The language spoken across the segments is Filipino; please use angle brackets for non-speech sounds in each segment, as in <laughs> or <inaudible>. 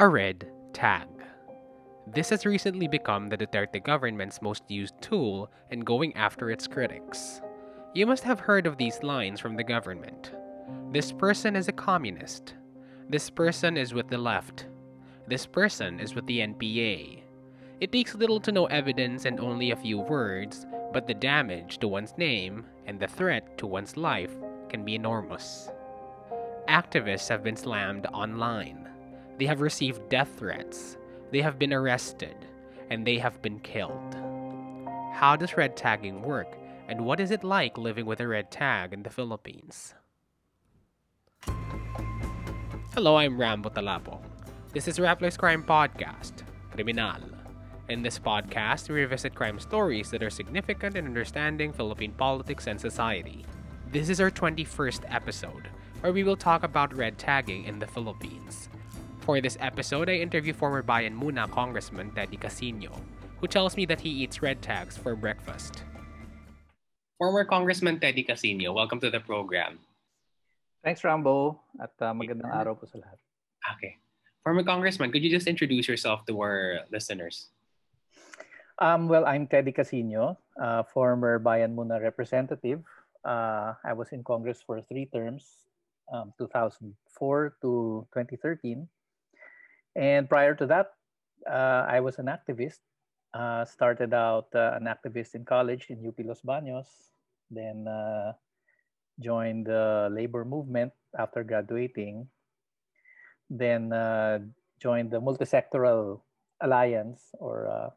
A red tag. This has recently become the Duterte government's most used tool in going after its critics. You must have heard of these lines from the government. This person is a communist. This person is with the left. This person is with the NPA. It takes little to no evidence and only a few words, but the damage to one's name and the threat to one's life can be enormous. Activists have been slammed online. They have received death threats. They have been arrested. And they have been killed. How does red tagging work? And what is it like living with a red tag in the Philippines? Hello, I'm Rambo Talapo. This is Rappler's Crime Podcast, Criminal. In this podcast, we revisit crime stories that are significant in understanding Philippine politics and society. This is our 21st episode, where we will talk about red tagging in the Philippines. For this episode, I interview former Bayan Muna Congressman Teddy Casino, who tells me that he eats red tags for breakfast. Former Congressman Teddy Casino, welcome to the program. Thanks, Rambo, at uh, magandang araw po sa lahat. Okay. Former Congressman, could you just introduce yourself to our listeners? Um, well, I'm Teddy Casino, uh, former Bayan Muna representative. Uh, I was in Congress for three terms, um, 2004 to 2013. And prior to that, uh, I was an activist. Uh, started out uh, an activist in college in UP Los Baños, then uh, joined the labor movement after graduating, then joined the multisectoral alliance or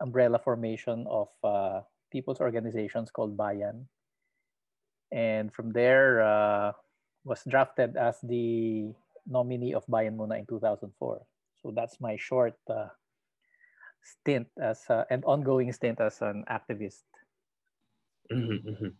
umbrella formation of uh, people's organizations called Bayan. And from there, uh, was drafted as the nominee of Bayan Muna in 2004. So that's my short uh, stint as uh, an ongoing stint as an activist. Mm-hmm, mm-hmm.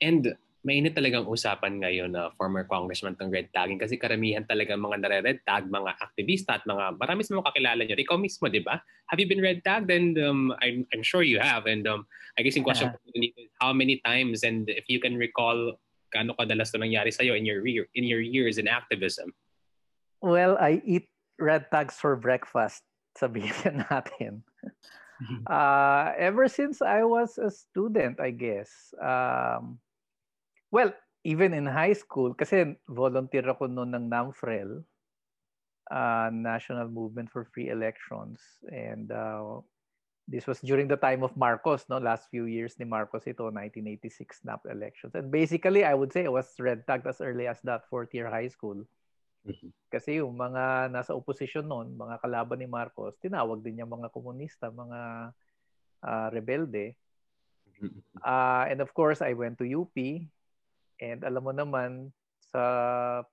And mainit talagang usapan ngayon na uh, former congressman tong red tagging kasi karamihan talaga mga nare-red tag, mga aktivista at mga marami sa mga kakilala nyo. Ikaw mismo, di ba? Have you been red tagged? And um, I'm, I'm sure you have. And um, I guess yung question is how many times and if you can recall kano kadalas to nangyari sa'yo in your, in your years in activism? Well, I eat red tags for breakfast, sabihin <laughs> natin. uh, <laughs> ever since I was a student, I guess. Um, Well, even in high school, kasi volunteer ako noon ng NAMFREL, uh, National Movement for Free Elections. And uh, this was during the time of Marcos, no? Last few years ni Marcos ito, 1986 snap elections. And basically, I would say I was red tagged as early as that fourth year high school. Mm-hmm. Kasi yung mga nasa opposition noon, mga kalaban ni Marcos, tinawag din niya mga komunista, mga uh, rebelde. Uh, and of course, I went to UP And alam mo naman, sa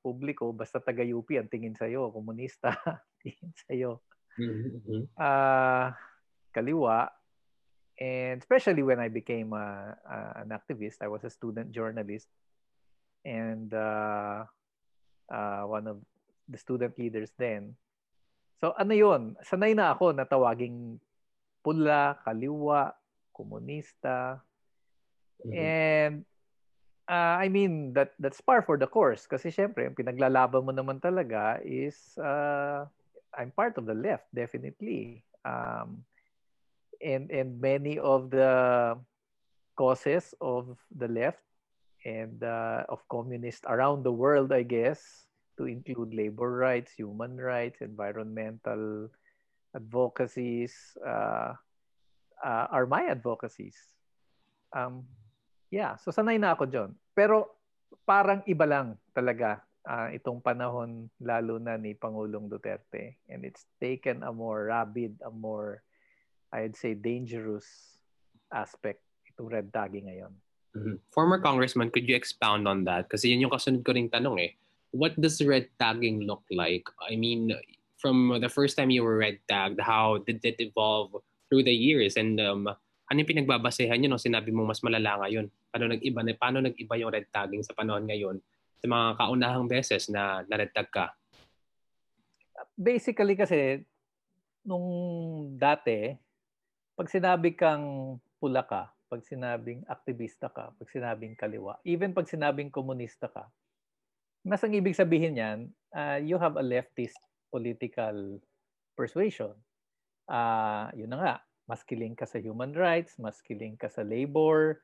publiko, basta taga-UP ang tingin sa'yo, komunista, <laughs> tingin sa'yo. Uh, kaliwa. And especially when I became a, a, an activist, I was a student journalist. And uh, uh, one of the student leaders then. So ano yon Sanay na ako na tawaging pula, kaliwa, komunista. Mm-hmm. And uh, I mean that that's par for the course kasi syempre yung pinaglalaban mo naman talaga is uh, I'm part of the left definitely um, and and many of the causes of the left and uh, of communists around the world I guess to include labor rights human rights environmental advocacies uh, uh, are my advocacies um, yeah so sanay na ako John pero parang iba lang talaga uh, itong panahon lalo na ni Pangulong Duterte. And it's taken a more rabid, a more, I'd say, dangerous aspect itong red tagging ngayon. Mm-hmm. Former Congressman, could you expound on that? Kasi yun yung kasunod ko ring tanong eh. What does red tagging look like? I mean, from the first time you were red tagged, how did it evolve through the years? And um, ano yung pinagbabasehan nyo no? Sinabi mo mas malala ngayon. Paano nag-iba, paano nag-iba yung red tagging sa panahon ngayon sa mga kaunahang beses na na-red tag ka? Basically kasi, nung dati, pag sinabi kang pula ka, pag sinabing aktivista ka, pag sinabing kaliwa, even pag sinabing komunista ka, mas ang ibig sabihin yan, uh, you have a leftist political persuasion. Uh, yun na nga, mas kiling ka sa human rights, mas kiling ka sa labor,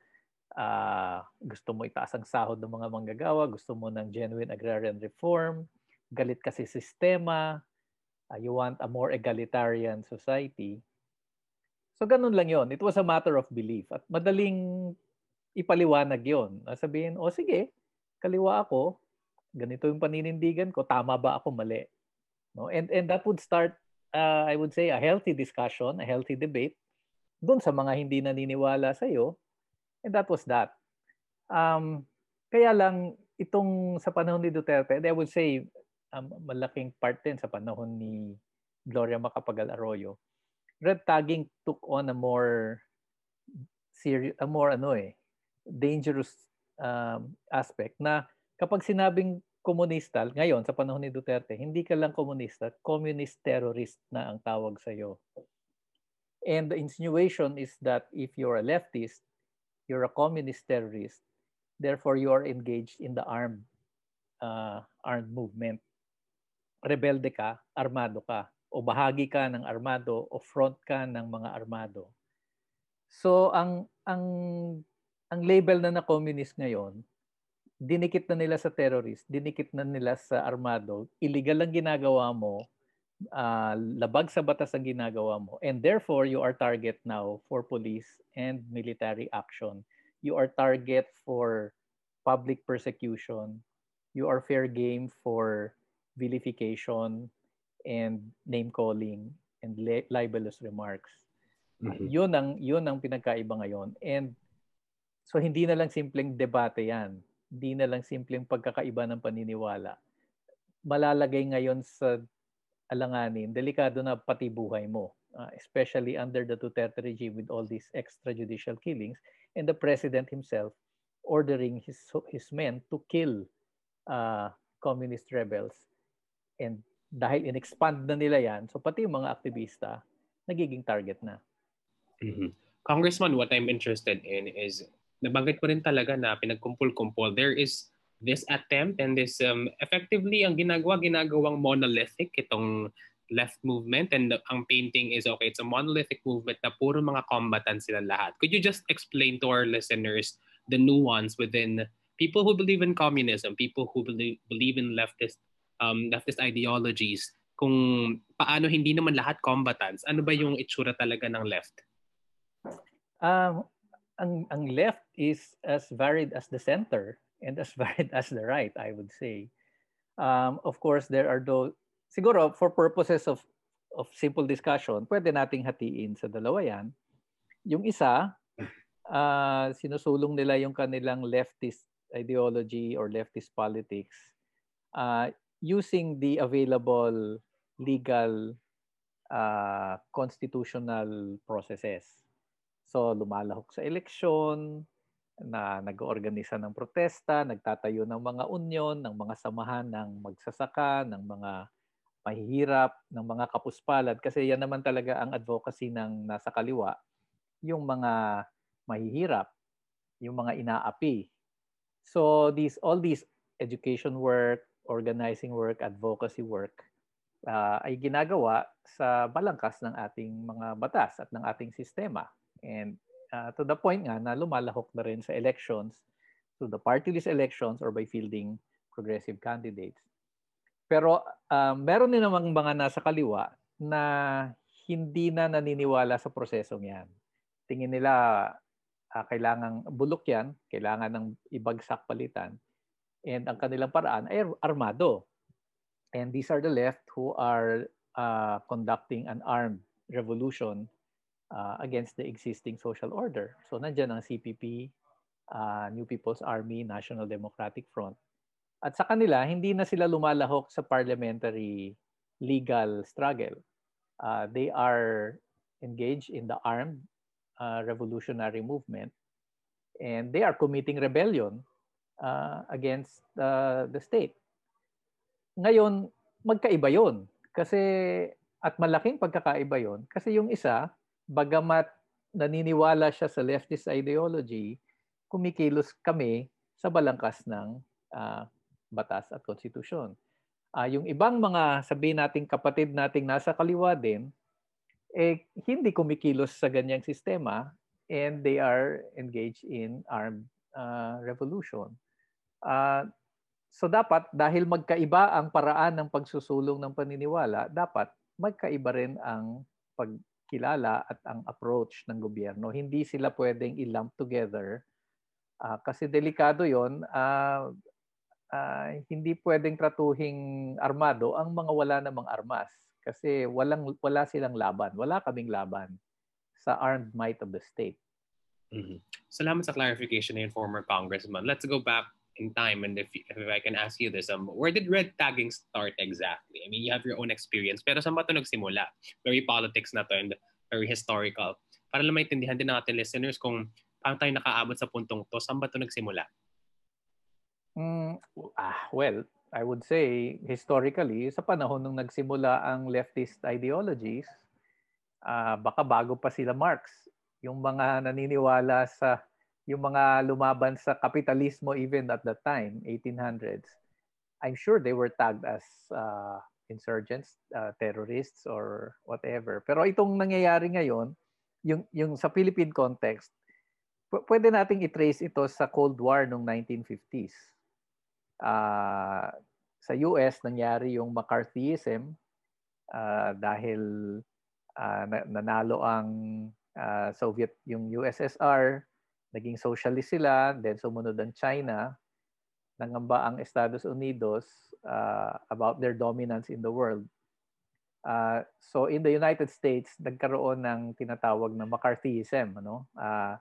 uh, gusto mo itaas ang sahod ng mga manggagawa, gusto mo ng genuine agrarian reform, galit ka sa sistema, uh, you want a more egalitarian society. So ganun lang yon. It was a matter of belief. At madaling ipaliwanag yon. Sabihin, o oh, sige, kaliwa ako, ganito yung paninindigan ko, tama ba ako mali? No? And, and that would start, uh, I would say, a healthy discussion, a healthy debate doon sa mga hindi naniniwala sa iyo. And that was that. Um, kaya lang, itong sa panahon ni Duterte, I would say, um, malaking part din sa panahon ni Gloria Macapagal Arroyo, red tagging took on a more serious, a more ano eh, dangerous um, aspect na kapag sinabing komunista, ngayon sa panahon ni Duterte, hindi ka lang komunista, communist terrorist na ang tawag sa iyo. And the insinuation is that if you're a leftist, you're a communist terrorist, therefore you are engaged in the armed uh, armed movement. Rebelde ka, armado ka, o bahagi ka ng armado o front ka ng mga armado. So ang ang ang label na na communist ngayon dinikit na nila sa terrorist, dinikit na nila sa armado, illegal ang ginagawa mo, uh, labag sa batas ang ginagawa mo, and therefore you are target now for police and military action. You are target for public persecution. You are fair game for vilification and name calling and libelous remarks. Mm-hmm. yun ang yun ang pinagkaiba ngayon. And so hindi na lang simpleng debate 'yan di na lang simpleng pagkakaiba ng paniniwala. Malalagay ngayon sa alanganin, delikado na pati buhay mo, uh, especially under the Duterte regime with all these extrajudicial killings and the president himself ordering his his men to kill uh, communist rebels. And dahil in-expand na nila yan, so pati yung mga aktivista, nagiging target na. Mm-hmm. Congressman, what I'm interested in is nabanggit ko rin talaga na pinagkumpul-kumpul. There is this attempt and this um, effectively ang ginagawa ginagawang monolithic itong left movement and the, ang painting is okay it's a monolithic movement na puro mga combatants sila lahat could you just explain to our listeners the nuance within people who believe in communism people who believe, believe in leftist um, leftist ideologies kung paano hindi naman lahat combatants ano ba yung itsura talaga ng left um ang, ang left is as varied as the center and as <laughs> varied as the right, I would say. Um, of course, there are those, siguro for purposes of, of simple discussion, pwede nating hatiin sa dalawa yan. Yung isa, uh, sinusulong nila yung kanilang leftist ideology or leftist politics uh, using the available legal uh, constitutional processes. So lumalahok sa eleksyon, na nag-oorganisa ng protesta, nagtatayo ng mga union, ng mga samahan ng magsasaka, ng mga mahihirap, ng mga kapuspalad. Kasi yan naman talaga ang advocacy ng nasa kaliwa, yung mga mahihirap, yung mga inaapi. So these all these education work, organizing work, advocacy work uh, ay ginagawa sa balangkas ng ating mga batas at ng ating sistema. And uh, to the point nga na lumalahok na rin sa elections, to the party list elections or by fielding progressive candidates. Pero uh, meron din namang mga nasa kaliwa na hindi na naniniwala sa prosesong yan. Tingin nila uh, kailangan bulok yan, kailangan ng ibagsak palitan. And ang kanilang paraan ay armado. And these are the left who are uh, conducting an armed revolution uh, against the existing social order. So nandiyan ang CPP, uh, New People's Army, National Democratic Front. At sa kanila, hindi na sila lumalahok sa parliamentary legal struggle. Uh, they are engaged in the armed uh, revolutionary movement and they are committing rebellion uh, against uh, the state. Ngayon, magkaiba yon kasi at malaking pagkakaiba yon kasi yung isa bagamat naniniwala siya sa leftist ideology, kumikilos kami sa balangkas ng uh, batas at konstitusyon. Uh, yung ibang mga sabihin nating kapatid nating nasa kaliwa din, eh, hindi kumikilos sa ganyang sistema and they are engaged in armed uh, revolution. Uh, so dapat dahil magkaiba ang paraan ng pagsusulong ng paniniwala, dapat magkaiba rin ang pagkilala at ang approach ng gobyerno. Hindi sila pwedeng i-lump together uh, kasi delikado 'yon. Uh, uh, hindi pwedeng tratuhing armado ang mga wala namang armas kasi walang wala silang laban. Wala kaming laban sa armed might of the state. Mm-hmm. Salamat sa clarification ng former congressman. Let's go back in time and if, if I can ask you this, um, where did red tagging start exactly? I mean, you have your own experience, pero saan ba ito nagsimula? Very politics na to and very historical. Para lang maintindihan din natin listeners kung paano tayo nakaabot sa puntong to, saan ba ito nagsimula? Mm, ah, well, I would say historically sa panahon nung nagsimula ang leftist ideologies, uh, baka bago pa sila Marx, yung mga naniniwala sa yung mga lumaban sa kapitalismo even at that time, 1800s, I'm sure they were tagged as uh, insurgents, uh, terrorists or whatever. Pero itong nangyayari ngayon, yung yung sa Philippine context, p- pwede nating i-trace ito sa Cold War noong 1950s uh, sa US nangyari yung McCarthyism uh, dahil uh, nanalo ang uh, Soviet yung USSR naging socialist sila then sumunod ang China nangamba ang Estados Unidos uh, about their dominance in the world uh, so in the United States nagkaroon ng tinatawag na McCarthyism ano uh,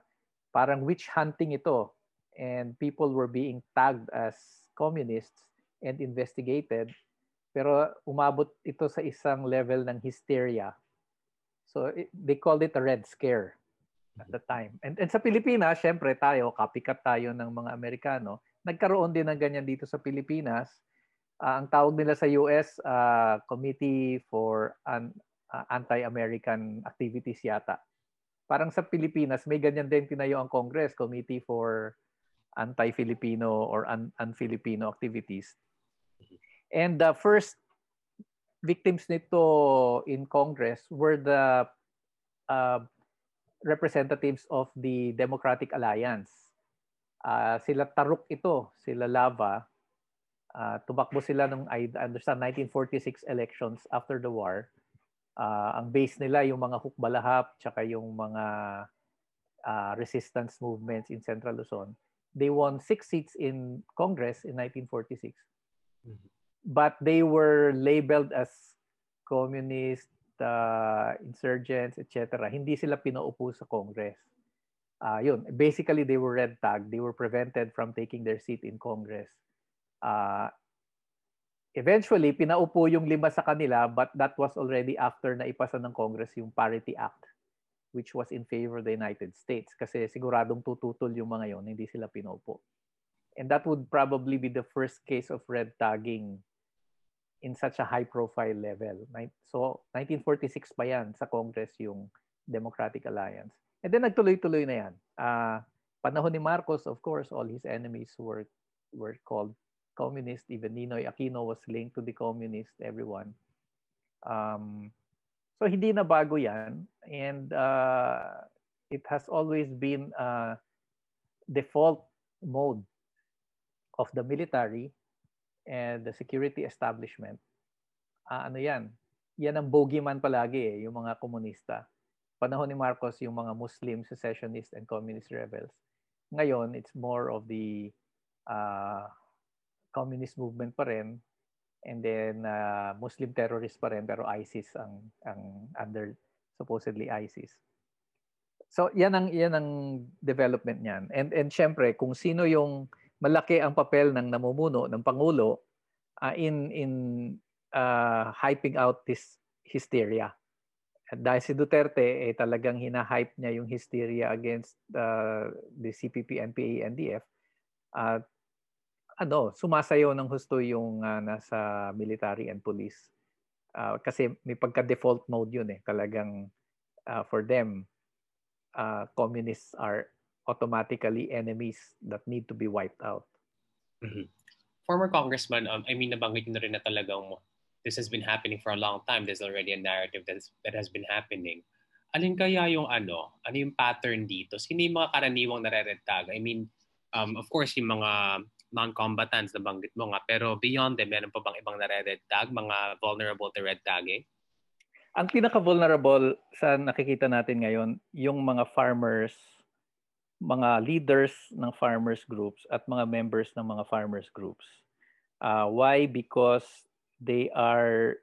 parang witch hunting ito and people were being tagged as communists and investigated. Pero umabot ito sa isang level ng hysteria. So it, they called it a red scare at the time. And, and sa Pilipinas, syempre tayo, copycat tayo ng mga Amerikano. Nagkaroon din ng ganyan dito sa Pilipinas. Uh, ang tawag nila sa US, uh, Committee for An- uh, Anti-American Activities yata. Parang sa Pilipinas, may ganyan din tinayo ang Congress, Committee for anti-Filipino or un- un-Filipino activities. And the first victims nito in Congress were the uh, representatives of the Democratic Alliance. Uh, sila Taruk ito, sila Lava. Uh, tumakbo sila nung I understand 1946 elections after the war. Uh, ang base nila yung mga hukbalahap tsaka yung mga uh, resistance movements in Central Luzon they won six seats in Congress in 1946. Mm-hmm. But they were labeled as communist, uh, insurgents, etc. Hindi sila pinaupo sa Congress. Uh, yun, basically they were red tagged. They were prevented from taking their seat in Congress. Uh, eventually, pinaupo yung lima sa kanila but that was already after na ipasa ng Congress yung Parity Act which was in favor of the United States kasi siguradong tututol yung mga yon, hindi sila pinopo. And that would probably be the first case of red tagging in such a high profile level. So 1946 pa yan sa Congress yung Democratic Alliance. And then nagtuloy-tuloy na yan. Uh, panahon ni Marcos, of course, all his enemies were were called communist. Even Ninoy Aquino was linked to the communist, everyone. Um, So hindi na bago yan and uh, it has always been a default mode of the military and the security establishment. Uh, ano yan? Yan ang bogeyman palagi eh, yung mga komunista. Panahon ni Marcos, yung mga Muslim, secessionist, and communist rebels. Ngayon, it's more of the uh, communist movement pa rin and then uh, Muslim terrorist pa rin pero ISIS ang ang under supposedly ISIS. So yan ang yan ang development niyan. And and syempre kung sino yung malaki ang papel ng namumuno ng pangulo uh, in in uh, hyping out this hysteria. At dahil si Duterte eh talagang hina-hype niya yung hysteria against uh, the CPP, NPA, NDF. At uh, ano, sumasayo ng husto yung uh, nasa military and police. Uh, kasi may pagka-default mode yun eh. Talagang uh, for them, uh, communists are automatically enemies that need to be wiped out. Mm-hmm. former congressman, um, I mean, nabanggit nyo na rin na talagang this has been happening for a long time. There's already a narrative that's, that has been happening. Alin kaya yung ano, ano yung pattern dito? Sino yung mga karaniwang nare-red tag? I mean, um, of course, yung mga non-combatants na banggit mo nga, pero beyond them, meron pa bang ibang nare-red tag, mga vulnerable to red tagging? Ang pinaka-vulnerable sa nakikita natin ngayon, yung mga farmers, mga leaders ng farmers groups at mga members ng mga farmers groups. Uh, why? Because they are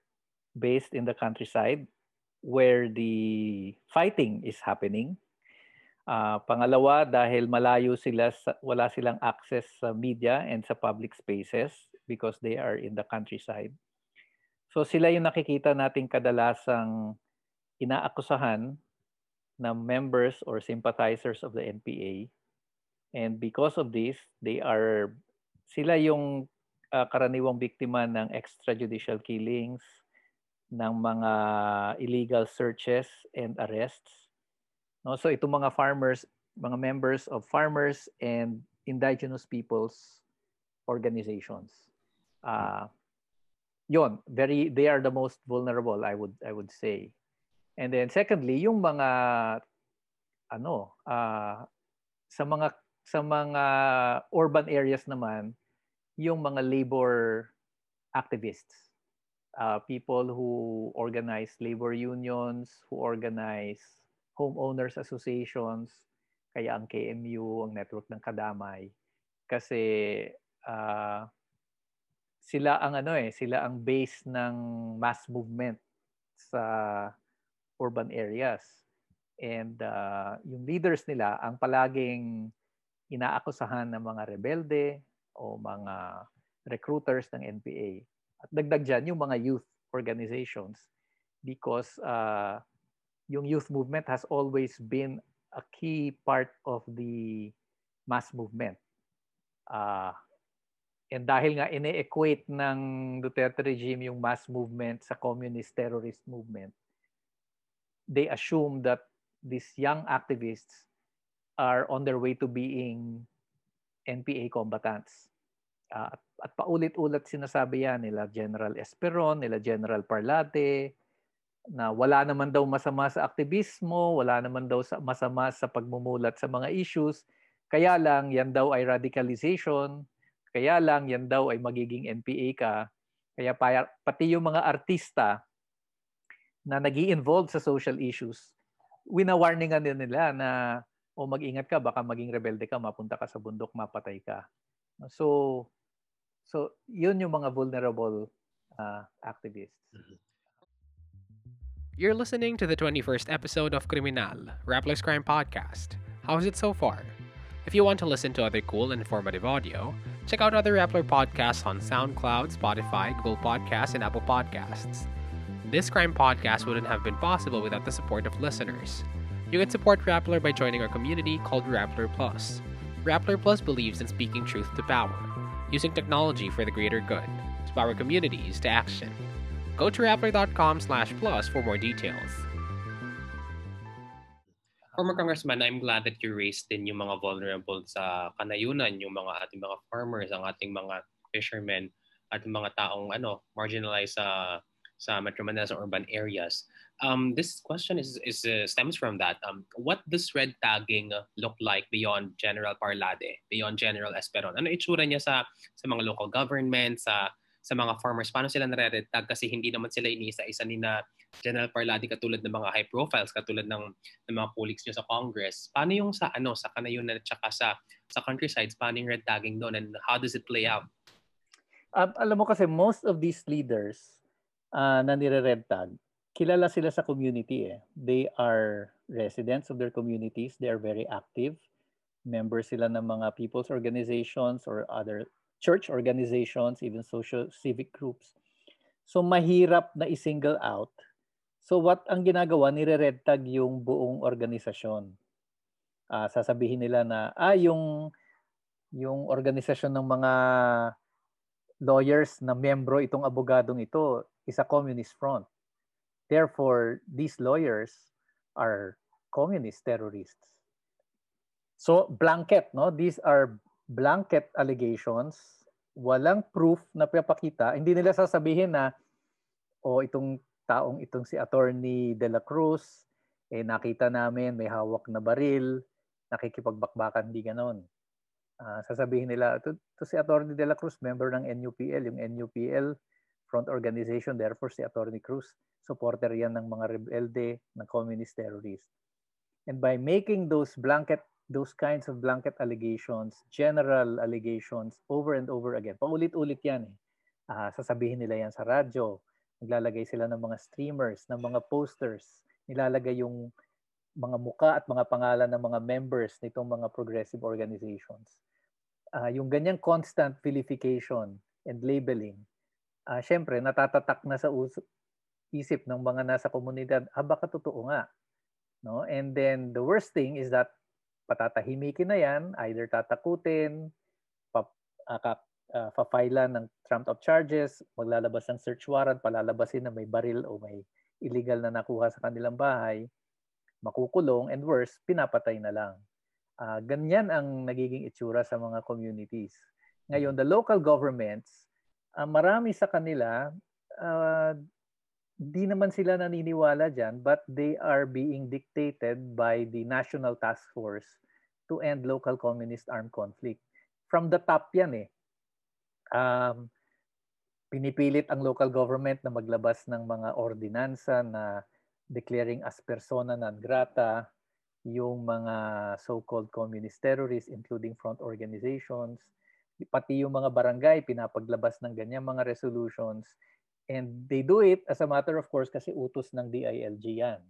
based in the countryside where the fighting is happening. Uh, pangalawa, dahil malayo sila, sa, wala silang access sa media and sa public spaces because they are in the countryside. So sila yung nakikita nating kadalasang inaakusahan na members or sympathizers of the NPA. And because of this, they are sila yung uh, karaniwang biktima ng extrajudicial killings, ng mga illegal searches and arrests. No, so itong mga farmers, mga members of farmers and indigenous peoples organizations. Uh, yon, very they are the most vulnerable I would I would say. And then secondly, yung mga ano, uh, sa mga sa mga urban areas naman, yung mga labor activists, uh, people who organize labor unions, who organize homeowners associations, kaya ang KMU, ang network ng Kadamay, kasi uh, sila ang ano eh, sila ang base ng mass movement sa urban areas. And uh, yung leaders nila ang palaging inaakusahan ng mga rebelde, o mga recruiters ng NPA. At dagdag dyan yung mga youth organizations because uh, yung youth movement has always been a key part of the mass movement. Uh, and dahil nga ine-equate ng Duterte regime yung mass movement sa communist terrorist movement, they assume that these young activists are on their way to being NPA combatants. Uh, at, at paulit-ulit sinasabi yan nila General Esperon, nila General Parlate, na wala naman daw masama sa aktivismo, wala naman daw sa masama sa pagmumulat sa mga issues, kaya lang yan daw ay radicalization, kaya lang yan daw ay magiging NPA ka, kaya pati yung mga artista na nag involve sa social issues, winawarningan din nila na o mag-ingat ka, baka maging rebelde ka, mapunta ka sa bundok, mapatay ka. So, so yun yung mga vulnerable uh, activists. Mm-hmm. You're listening to the 21st episode of Criminal, Rappler's Crime Podcast. How's it so far? If you want to listen to other cool and informative audio, check out other Rappler podcasts on SoundCloud, Spotify, Google Podcasts, and Apple Podcasts. This crime podcast wouldn't have been possible without the support of listeners. You can support Rappler by joining our community called Rappler Plus. Rappler Plus believes in speaking truth to power, using technology for the greater good, to power communities to action. Go to rappler.com slash plus for more details. Former Congressman, I'm glad that you raised din yung mga vulnerable sa kanayunan, yung mga ating mga farmers, ang ating mga fishermen, at mga taong ano, marginalized sa sa Metro Manila sa urban areas. Um, this question is, is uh, stems from that. Um, what does red tagging look like beyond General Parlade, beyond General Esperon? Ano itsura niya sa sa mga local government, sa sa mga farmers? Paano sila nare-red tag? Kasi hindi naman sila iniisa-isa ni na General Parlade katulad ng mga high profiles, katulad ng, ng mga colleagues niyo sa Congress. Paano yung sa ano sa kanayunan at saka sa sa countrysides? Paano yung red tagging doon and how does it play out? Um, alam mo kasi most of these leaders uh, na nire-red kilala sila sa community eh. They are residents of their communities. They are very active. Members sila ng mga people's organizations or other church organizations, even social civic groups. So mahirap na i-single out. So what ang ginagawa, nire-red yung buong organisasyon. Uh, sasabihin nila na, ah, yung, yung organisasyon ng mga lawyers na membro itong abogadong ito is a communist front. Therefore, these lawyers are communist terrorists. So blanket, no? These are blanket allegations walang proof na pinapakita, hindi nila sasabihin na o oh, itong taong itong si Attorney De La Cruz, eh nakita namin may hawak na baril, nakikipagbakbakan, hindi ganon. Uh, sasabihin nila, to, to si Attorney De La Cruz, member ng NUPL, yung NUPL front organization, therefore si Attorney Cruz, supporter yan ng mga rebelde, ng communist terrorist. And by making those blanket those kinds of blanket allegations, general allegations over and over again. Paulit-ulit yan eh. Uh, sasabihin nila yan sa radyo. Naglalagay sila ng mga streamers, ng mga posters. Nilalagay yung mga muka at mga pangalan ng mga members nitong mga progressive organizations. Uh, yung ganyang constant vilification and labeling, uh, syempre natatatak na sa isip ng mga nasa komunidad, ah baka totoo nga. No? And then the worst thing is that patatahimikin na yan, either tatakutin, pa, uh, uh, fa-file ng trumped up charges, maglalabas ng search warrant, palalabasin na may baril o may illegal na nakuha sa kanilang bahay, makukulong, and worse, pinapatay na lang. Uh, ganyan ang nagiging itsura sa mga communities. Ngayon, the local governments, uh, marami sa kanila, uh, di naman sila naniniwala dyan, but they are being dictated by the National Task Force to End Local Communist Armed Conflict. From the top yan eh. Um, pinipilit ang local government na maglabas ng mga ordinansa na declaring as persona non grata yung mga so-called communist terrorists including front organizations, pati yung mga barangay pinapaglabas ng ganyan mga resolutions And they do it as a matter of course kasi utos ng DILG yan.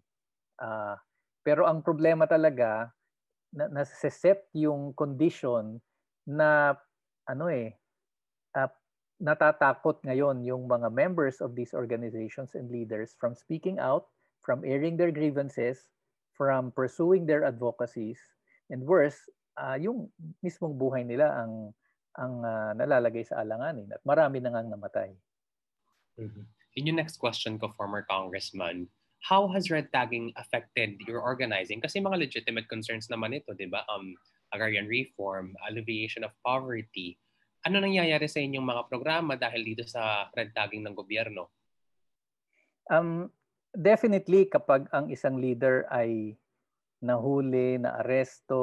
Uh, pero ang problema talaga, na, nasa-set yung condition na ano eh, uh, natatakot ngayon yung mga members of these organizations and leaders from speaking out, from airing their grievances, from pursuing their advocacies, and worse, uh, yung mismong buhay nila ang ang uh, nalalagay sa alanganin at marami na ngang namatay. Mm-hmm. In your next question ko, former congressman, how has red tagging affected your organizing? Kasi mga legitimate concerns naman ito, di ba? Um, agrarian reform, alleviation of poverty. Ano nangyayari sa inyong mga programa dahil dito sa red tagging ng gobyerno? Um, definitely, kapag ang isang leader ay nahuli, na aresto,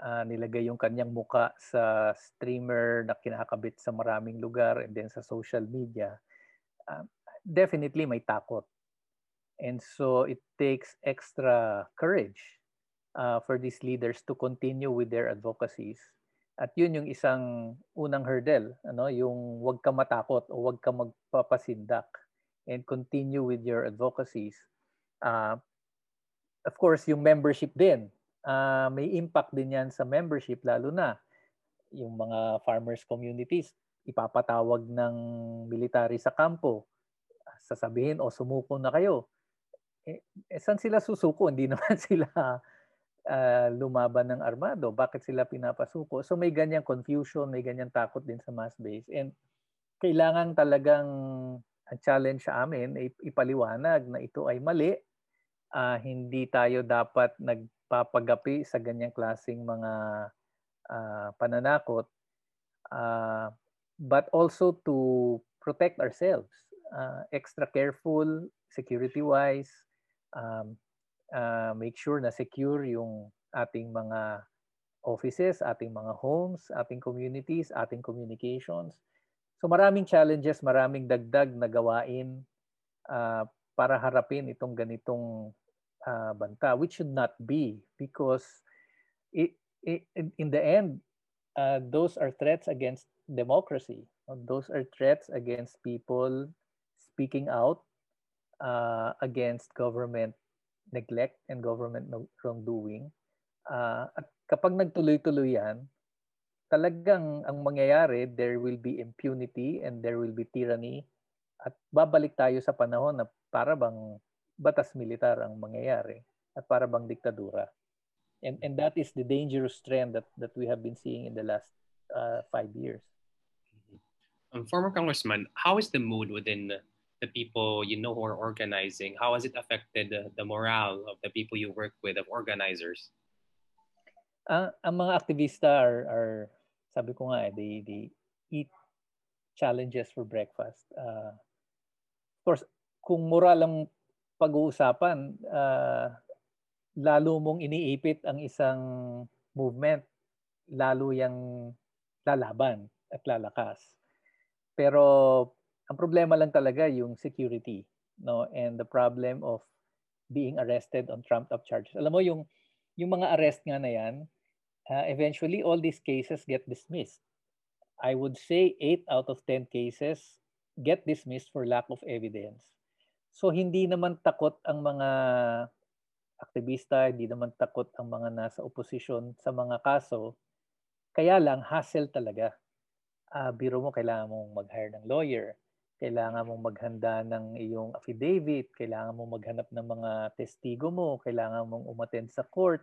uh, nilagay yung kanyang muka sa streamer na kinakabit sa maraming lugar and then sa social media, uh, definitely may takot. And so it takes extra courage uh, for these leaders to continue with their advocacies. At yun yung isang unang hurdle, ano, yung wag ka matakot o wag ka magpapasindak and continue with your advocacies. Uh, of course, yung membership din. Uh, may impact din yan sa membership lalo na yung mga farmers communities ipapatawag ng military sa kampo, sasabihin, o sumuko na kayo. Eh, eh saan sila susuko? Hindi <laughs> naman sila uh, lumaban ng armado. Bakit sila pinapasuko? So may ganyang confusion, may ganyang takot din sa mass base. And kailangan talagang ang challenge sa amin ipaliwanag na ito ay mali. Uh, hindi tayo dapat nagpapagapi sa ganyang klasing mga uh, pananakot. Uh, but also to protect ourselves. Uh, extra careful, security-wise, um, uh, make sure na secure yung ating mga offices, ating mga homes, ating communities, ating communications. So maraming challenges, maraming dagdag na gawain uh, para harapin itong ganitong uh, banta, which should not be because it, it, in the end, uh, those are threats against democracy. Those are threats against people speaking out uh, against government neglect and government wrongdoing. Uh, at kapag nagtuloy-tuloy yan, talagang ang mangyayari, there will be impunity and there will be tyranny at babalik tayo sa panahon na para bang batas militar ang mangyayari at para bang diktadura. And, and that is the dangerous trend that, that we have been seeing in the last uh, five years. Um, former Congressman, how is the mood within the people you know who are organizing? How has it affected the, the morale of the people you work with, of organizers? Uh, ang mga aktivista are, are sabi ko nga, eh, they, they eat challenges for breakfast. Uh, of course, kung moral lang pag-uusapan, uh, lalo mong iniipit ang isang movement, lalo yang lalaban at lalakas. Pero ang problema lang talaga yung security, no? And the problem of being arrested on trumped up charges. Alam mo yung yung mga arrest nga na yan, uh, eventually all these cases get dismissed. I would say 8 out of 10 cases get dismissed for lack of evidence. So hindi naman takot ang mga aktivista, hindi naman takot ang mga nasa oposisyon sa mga kaso. Kaya lang hassle talaga. Uh, biro mo, kailangan mong mag-hire ng lawyer, kailangan mong maghanda ng iyong affidavit, kailangan mong maghanap ng mga testigo mo, kailangan mong umattend sa court,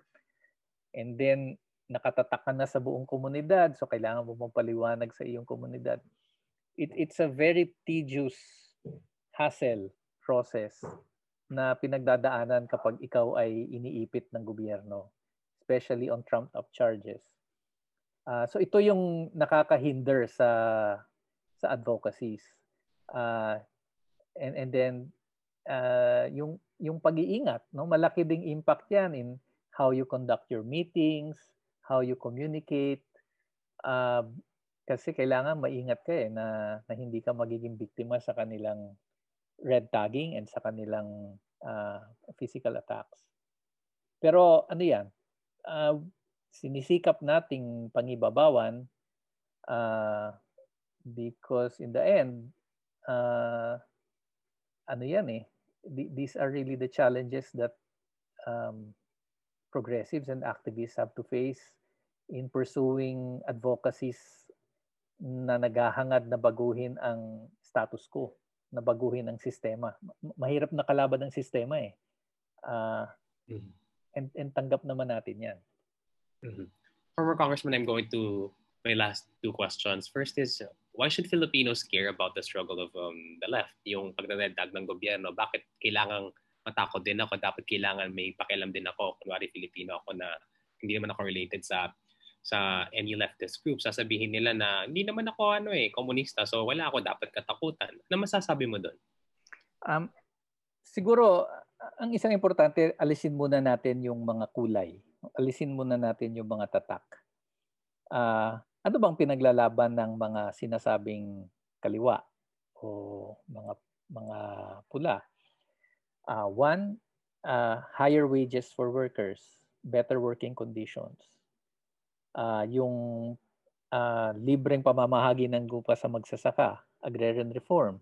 and then nakatatak ka na sa buong komunidad, so kailangan mo mapaliwanag sa iyong komunidad. It, it's a very tedious hassle process na pinagdadaanan kapag ikaw ay iniipit ng gobyerno, especially on trumped up charges. Uh, so ito yung nakakahinder sa sa advocacies. Uh, and and then uh, yung yung pag-iingat, no? Malaki ding impact 'yan in how you conduct your meetings, how you communicate. Uh, kasi kailangan maingat ka eh na, na hindi ka magiging biktima sa kanilang red tagging and sa kanilang uh, physical attacks. Pero ano 'yan? Uh, sinisikap nating pangibabawan uh, because in the end, uh, ano yan eh, these are really the challenges that um, progressives and activists have to face in pursuing advocacies na naghahangad na baguhin ang status quo, na baguhin ang sistema. Mahirap na kalaban ng sistema eh. Uh, mm-hmm. and, and tanggap naman natin yan. Mm-hmm. Former Congressman, I'm going to my last two questions. First is, why should Filipinos care about the struggle of um, the left? Yung pagdadag ng gobyerno, bakit kailangang matakot din ako? Dapat kailangan may pakialam din ako. Kunwari Filipino ako na hindi naman ako related sa sa any leftist group. Sasabihin nila na hindi naman ako ano eh, komunista, so wala ako dapat katakutan. Ano masasabi mo doon? Um, siguro, ang isang importante, alisin muna natin yung mga kulay alisin muna natin yung mga tatak. Uh, ano bang pinaglalaban ng mga sinasabing kaliwa o mga mga pula? Uh, one, uh, higher wages for workers, better working conditions. Uh, yung uh, libreng pamamahagi ng lupa sa magsasaka, agrarian reform,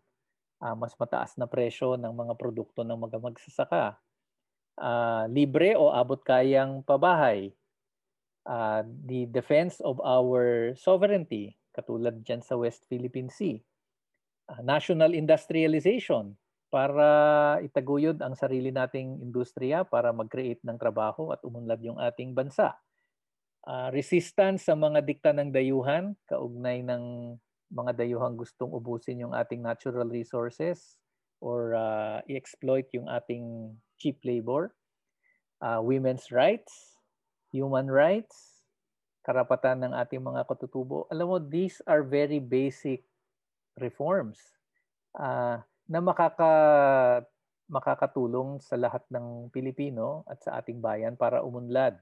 uh, mas mataas na presyo ng mga produkto ng mga magsasaka, uh, libre o abot kayang pabahay. Uh, the defense of our sovereignty, katulad dyan sa West Philippine Sea. Uh, national industrialization, para itaguyod ang sarili nating industriya para mag-create ng trabaho at umunlad yung ating bansa. Uh, resistance sa mga dikta ng dayuhan, kaugnay ng mga dayuhang gustong ubusin yung ating natural resources or uh, i-exploit yung ating cheap labor, uh, women's rights, human rights, karapatan ng ating mga katutubo. Alam mo, these are very basic reforms uh, na makaka makakatulong sa lahat ng Pilipino at sa ating bayan para umunlad.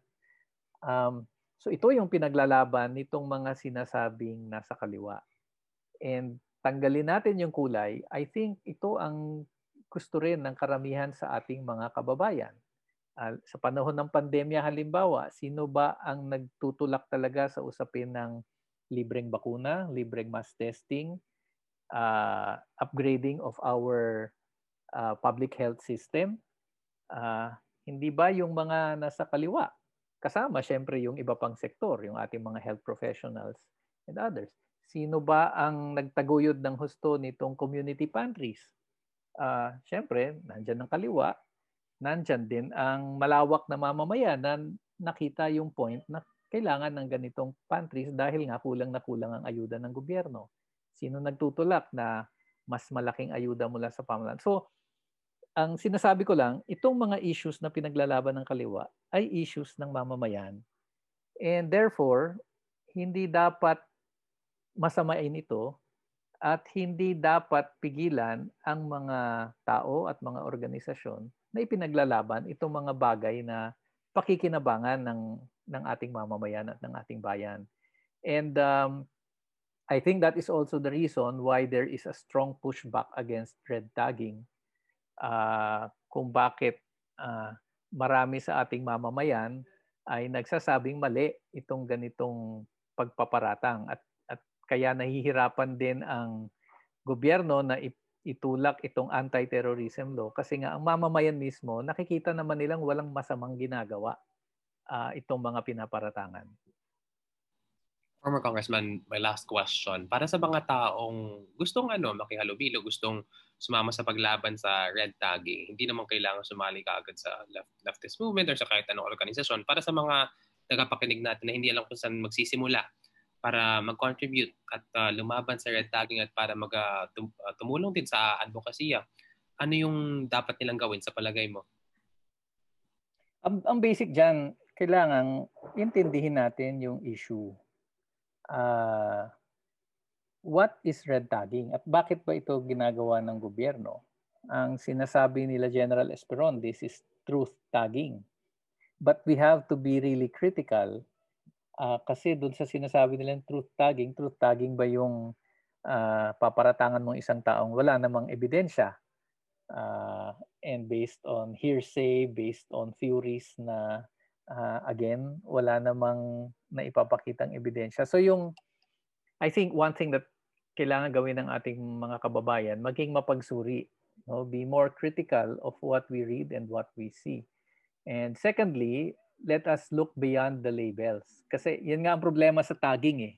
Um, so ito yung pinaglalaban nitong mga sinasabing nasa kaliwa. And tanggalin natin yung kulay, I think ito ang gusto rin ng karamihan sa ating mga kababayan. Uh, sa panahon ng pandemya halimbawa, sino ba ang nagtutulak talaga sa usapin ng libreng bakuna, libreng mass testing, uh, upgrading of our uh, public health system? Uh, hindi ba yung mga nasa kaliwa? Kasama syempre yung iba pang sektor, yung ating mga health professionals and others. Sino ba ang nagtaguyod ng husto nitong community pantries? uh, syempre, nandyan ang kaliwa, nandyan din ang malawak na mamamayan na nakita yung point na kailangan ng ganitong pantries dahil nga kulang na kulang ang ayuda ng gobyerno. Sino nagtutulak na mas malaking ayuda mula sa pamahalaan? So, ang sinasabi ko lang, itong mga issues na pinaglalaban ng kaliwa ay issues ng mamamayan. And therefore, hindi dapat masamain ito at hindi dapat pigilan ang mga tao at mga organisasyon na ipinaglalaban itong mga bagay na pakikinabangan ng ng ating mamamayan at ng ating bayan. And um, I think that is also the reason why there is a strong pushback against red tagging. Uh, kung bakit uh, marami sa ating mamamayan ay nagsasabing mali itong ganitong pagpaparatang at kaya nahihirapan din ang gobyerno na itulak itong anti-terrorism law kasi nga ang mamamayan mismo nakikita naman nilang walang masamang ginagawa uh, itong mga pinaparatangan. Former Congressman, my last question. Para sa mga taong gustong ano, makihalubilo, gustong sumama sa paglaban sa red tagging, hindi naman kailangan sumali kaagad sa left, leftist movement or sa kahit anong organisasyon. Para sa mga tagapakinig natin na hindi alam kung saan magsisimula, para mag-contribute at uh, lumaban sa red tagging at para mag uh, tumulong din sa advokasya. Ano yung dapat nilang gawin sa palagay mo? Ang, ang basic diyan, kailangan intindihin natin yung issue. Uh, what is red tagging at bakit ba ito ginagawa ng gobyerno? Ang sinasabi nila General Esperon, this is truth tagging. But we have to be really critical Uh, kasi doon sa sinasabi nilang truth tagging, truth tagging ba yung uh, paparatangan mong isang taong wala namang ebidensya uh, and based on hearsay, based on theories na uh, again, wala namang naipapakitang ebidensya. So yung, I think one thing that kailangan gawin ng ating mga kababayan, maging mapagsuri. No? Be more critical of what we read and what we see. And secondly, let us look beyond the labels. Kasi yan nga ang problema sa tagging eh.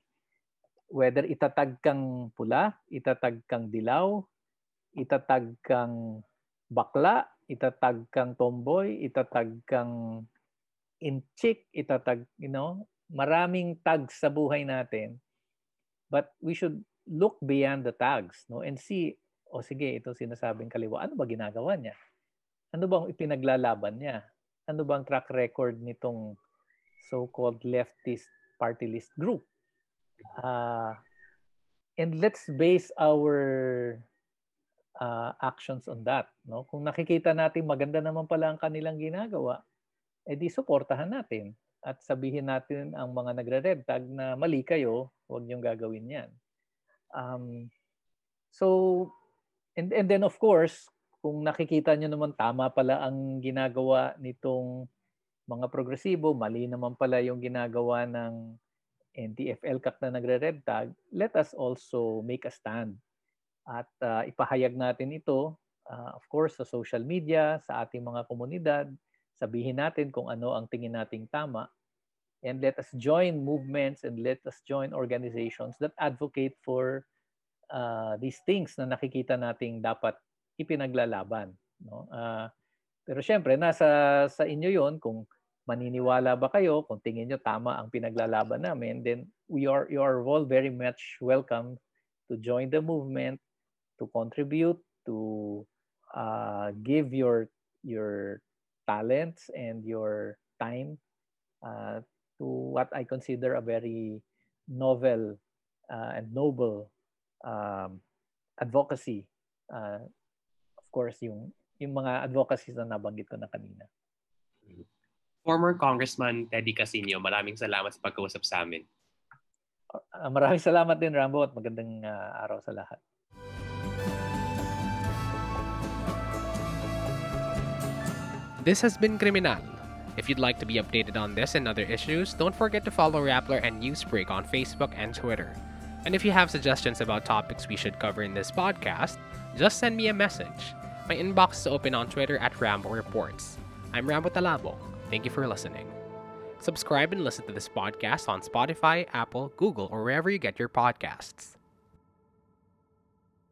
Whether itatag kang pula, itatag kang dilaw, itatag kang bakla, itatag kang tomboy, itatag kang inchik, itatag, you know, maraming tags sa buhay natin. But we should look beyond the tags no and see, o oh, sige, ito sinasabing kaliwa, ano ba ginagawa niya? Ano bang ipinaglalaban niya? ano bang track record nitong so-called leftist party list group. Uh, and let's base our uh, actions on that. No? Kung nakikita natin maganda naman pala ang kanilang ginagawa, edi suportahan natin at sabihin natin ang mga nagre-red tag na mali kayo, huwag niyong gagawin yan. Um, so, and, and then of course, kung nakikita nyo naman tama pala ang ginagawa nitong mga progresibo, mali naman pala yung ginagawa ng NTFL CAC na nagre-red tag, let us also make a stand. At uh, ipahayag natin ito, uh, of course, sa social media, sa ating mga komunidad, sabihin natin kung ano ang tingin nating tama, and let us join movements and let us join organizations that advocate for uh, these things na nakikita nating dapat ipinaglalaban. No? Uh, pero syempre, nasa sa inyo yon kung maniniwala ba kayo, kung tingin nyo tama ang pinaglalaban namin, then we are, you are all very much welcome to join the movement, to contribute, to uh, give your your talents and your time uh, to what I consider a very novel uh, and noble um, advocacy uh, course, yung, yung mga advocacies na nabanggit ko na kanina. Former Congressman Teddy Casino, maraming salamat sa pagkausap sa amin. Uh, maraming salamat din, Rambo, at magandang uh, araw sa lahat. This has been Criminal. If you'd like to be updated on this and other issues, don't forget to follow Rappler and Newsbreak on Facebook and Twitter. And if you have suggestions about topics we should cover in this podcast, just send me a message. My inbox is open on Twitter at Rambo Reports. I'm Rambo Talabo. Thank you for listening. Subscribe and listen to this podcast on Spotify, Apple, Google, or wherever you get your podcasts.